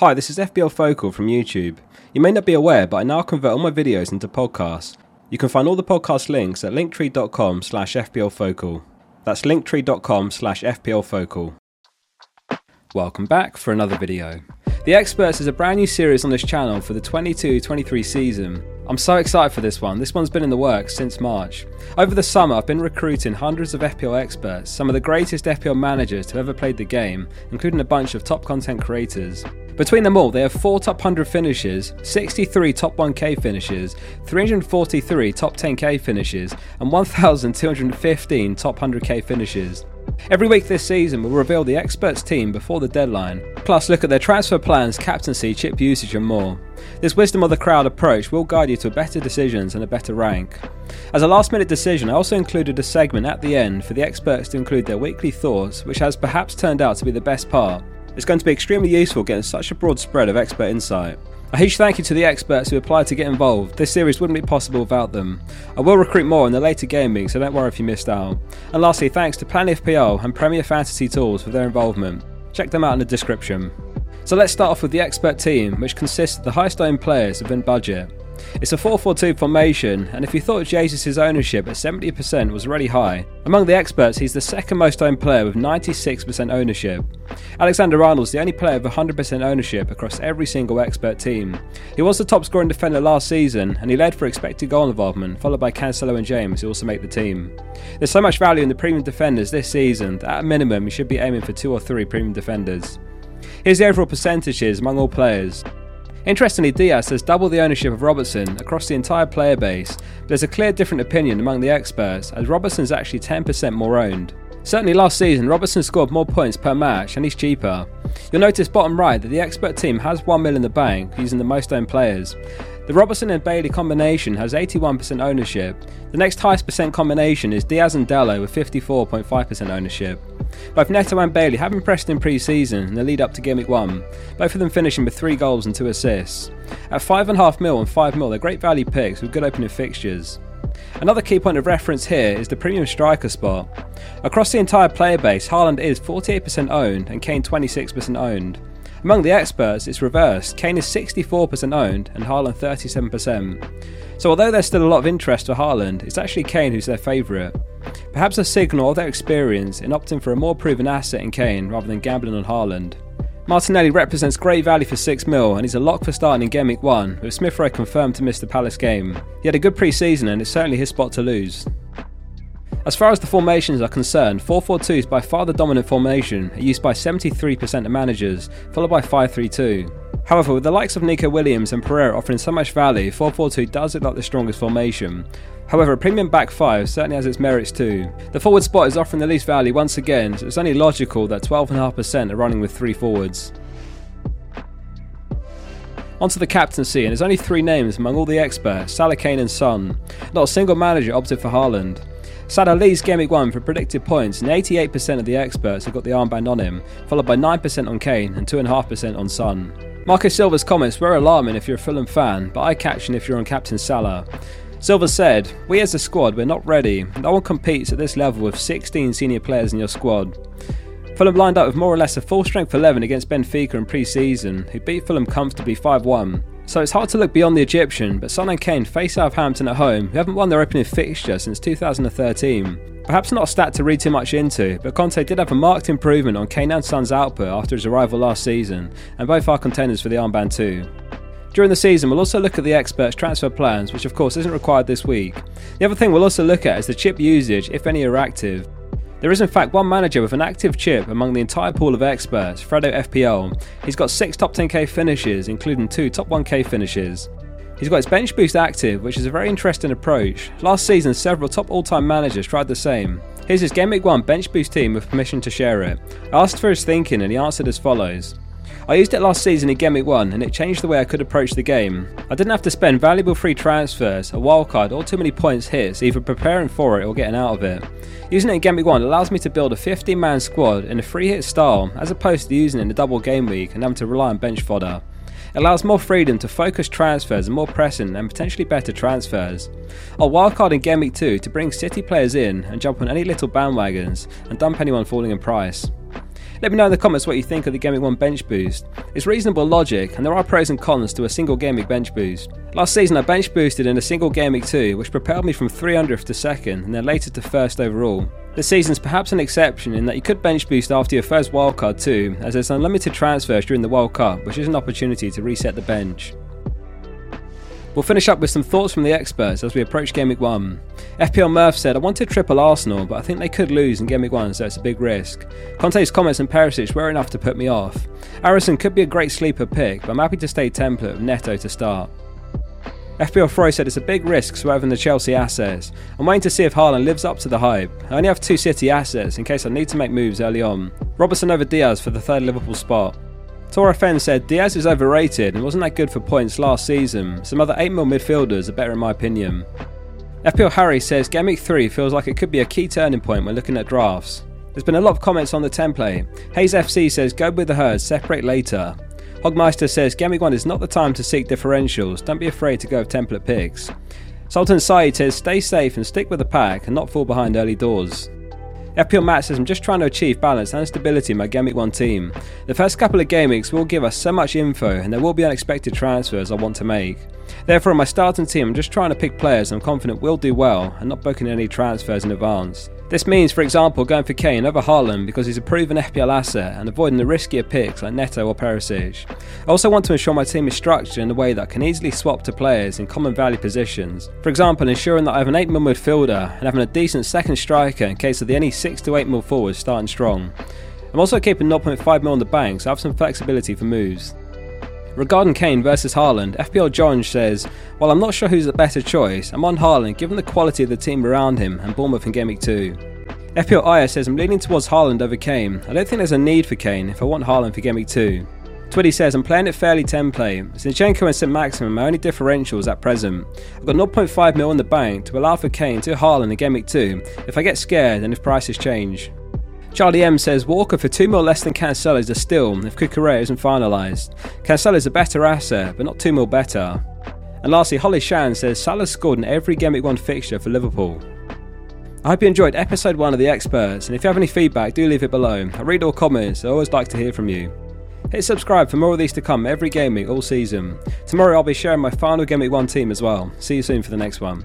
Hi, this is FPL Focal from YouTube. You may not be aware, but I now convert all my videos into podcasts. You can find all the podcast links at linktree.com slash fplfocal. That's linktree.com slash fplfocal. Welcome back for another video. The Experts is a brand new series on this channel for the 22-23 season. I'm so excited for this one. This one's been in the works since March. Over the summer, I've been recruiting hundreds of FPL experts, some of the greatest FPL managers to ever played the game, including a bunch of top content creators. Between them all, they have 4 top 100 finishes, 63 top 1k finishes, 343 top 10k finishes, and 1,215 top 100k finishes. Every week this season, we'll reveal the experts team before the deadline, plus look at their transfer plans, captaincy, chip usage, and more. This wisdom of the crowd approach will guide you to better decisions and a better rank. As a last minute decision, I also included a segment at the end for the experts to include their weekly thoughts, which has perhaps turned out to be the best part. It's going to be extremely useful getting such a broad spread of expert insight. A huge thank you to the experts who applied to get involved. This series wouldn't be possible without them. I will recruit more in the later weeks, so don't worry if you missed out. And lastly, thanks to Plan FPL and Premier Fantasy Tools for their involvement. Check them out in the description. So let's start off with the expert team, which consists of the highest owned players within budget. It's a 4-4-2 formation, and if you thought Jesus' ownership at 70% was really high, among the experts he's the second most owned player with 96% ownership. Alexander Arnold's the only player with 100% ownership across every single expert team. He was the top scoring defender last season, and he led for expected goal involvement, followed by Cancelo and James, who also make the team. There's so much value in the premium defenders this season that at a minimum you should be aiming for two or three premium defenders. Here's the overall percentages among all players. Interestingly, Diaz has double the ownership of Robertson across the entire player base, but there's a clear different opinion among the experts as Robertson is actually 10% more owned. Certainly last season, Robertson scored more points per match and he's cheaper. You'll notice bottom right that the expert team has 1 mil in the bank using the most owned players. The Robertson and Bailey combination has 81% ownership. The next highest percent combination is Diaz and Dalot with 54.5% ownership. Both Neto and Bailey have impressed in pre-season in the lead up to Week 1, both of them finishing with 3 goals and 2 assists. At 5.5 mil and 5 mil, they're great value picks with good opening fixtures. Another key point of reference here is the premium striker spot. Across the entire player base, Haaland is 48% owned and Kane 26% owned. Among the experts, it's reversed. Kane is 64% owned and Haaland 37%. So although there's still a lot of interest for Haaland, it's actually Kane who's their favourite. Perhaps a signal of their experience in opting for a more proven asset in Kane rather than gambling on Haaland. Martinelli represents great value for 6 mil and he's a lock for starting in Game Week 1, with Smith Rowe confirmed to miss the Palace game. He had a good pre season and it's certainly his spot to lose. As far as the formations are concerned, 4-4-2 is by far the dominant formation, used by 73% of managers, followed by 5-3-2. However, with the likes of Neco Williams and Pereira offering so much value, 4-4-2 does look like the strongest formation. However, a premium back 5 certainly has its merits too. The forward spot is offering the least value once again, so it's only logical that 12.5% are running with 3 forwards. Onto the captaincy, and there's only three names among all the experts Salah, Kane, and Son. Not a single manager opted for Haaland. Salah leads Game Week 1 for predicted points, and 88% of the experts have got the armband on him, followed by 9% on Kane and 2.5% on Son. Marco Silva's comments were alarming if you're a Fulham fan, but eye catching if you're on Captain Salah. Silva said, We as a squad, we're not ready. No one competes at this level with 16 senior players in your squad. Fulham lined up with more or less a full strength 11 against Benfica in pre season, who beat Fulham comfortably 5 1. So it's hard to look beyond the Egyptian, but Son and Kane face Southampton at home, who haven't won their opening fixture since 2013. Perhaps not a stat to read too much into, but Conte did have a marked improvement on Kane and Son's output after his arrival last season, and both are contenders for the armband too. During the season, we'll also look at the experts' transfer plans, which of course isn't required this week. The other thing we'll also look at is the chip usage, if any are active. There is in fact one manager with an active chip among the entire pool of experts, Fredo FPL. He's got 6 top 10k finishes, including 2 top 1k finishes. He's got his bench boost active, which is a very interesting approach. Last season, several top all time managers tried the same. Here's his Game Week 1 bench boost team with permission to share it. I asked for his thinking and he answered as follows. I used it last season in Week 1 and it changed the way I could approach the game. I didn't have to spend valuable free transfers, a wildcard, or too many points hits either preparing for it or getting out of it. Using it in Week 1 allows me to build a 15 man squad in a free hit style as opposed to using it in a double game week and having to rely on bench fodder. It allows more freedom to focus transfers and more pressing and potentially better transfers. I'll wildcard in Game Week 2 to bring City players in and jump on any little bandwagons and dump anyone falling in price. Let me know in the comments what you think of the Week 1 bench boost. It's reasonable logic, and there are pros and cons to a single Week bench boost. Last season I bench boosted in a single Week 2, which propelled me from 300th to 2nd, and then later to 1st overall. This season's perhaps an exception in that you could bench boost after your first wildcard too, as there's unlimited transfers during the World Cup, which is an opportunity to reset the bench. We'll finish up with some thoughts from the experts as we approach Game Week 1. FPL Murph said, I wanted triple Arsenal, but I think they could lose in Game Week 1, so it's a big risk. Conte's comments and Perisic were enough to put me off. Alisson could be a great sleeper pick, but I'm happy to stay template with Neto to start. FPL Froy said it's a big risk swerving the Chelsea assets. I'm waiting to see if Haaland lives up to the hype. I only have two City assets in case I need to make moves early on. Robertson over Diaz for the third Liverpool spot. Tora Fenn said Diaz is overrated and wasn't that good for points last season. Some other 8 mil midfielders are better in my opinion. FPL Harry says Game Week 3 feels like it could be a key turning point when looking at drafts. There's been a lot of comments on the template. Hayes FC says go with the herd, separate later. Hogmeister says Game Week 1 is not the time to seek differentials, don't be afraid to go with template picks. Sultan Saeed says stay safe and stick with the pack and not fall behind early doors. FPL Matt says I'm just trying to achieve balance and stability in my Week 1 team. The first couple of game will give us so much info and there will be unexpected transfers I want to make. Therefore, in my starting team, I'm just trying to pick players I'm confident will do well and not booking any transfers in advance. This means, for example, going for Kane over Haaland because he's a proven FPL asset and avoiding the riskier picks like Neto or Perisic. I also want to ensure my team is structured in a way that I can easily swap to players in common value positions. For example, ensuring that I have an 8 mil midfielder and having a decent second striker in case of the any 6 to 8 mil forwards starting strong. I'm also keeping 0.5 mil on the bank so I have some flexibility for moves. Regarding Kane versus Haaland, FPL John says, While I'm not sure who's the better choice, I'm on Haaland given the quality of the team around him and Bournemouth in Game Week 2. FPL Aya says, I'm leaning towards Haaland over Kane. I don't think there's a need for Kane if I want Haaland for Game Week 2. Twitty says, I'm playing it fairly template. Zinchenko and St Maximin are my only differentials at present. I've got 0.5 mil in the bank to allow for Kane to Haaland in Game Week 2 if I get scared and if prices change. Charlie M says Walker for 2 mil less than Cancelo is a steal if Cucurella isn't finalised. Cancelo is a better asset, but not 2 mil better. And lastly, Holly Shan says Salah scored in every Game Week 1 fixture for Liverpool. I hope you enjoyed episode 1 of The Experts, and if you have any feedback, do leave it below. I read all comments, I always like to hear from you. Hit subscribe for more of these to come every game week all season. Tomorrow I'll be sharing my final Game Week 1 team as well. See you soon for the next one.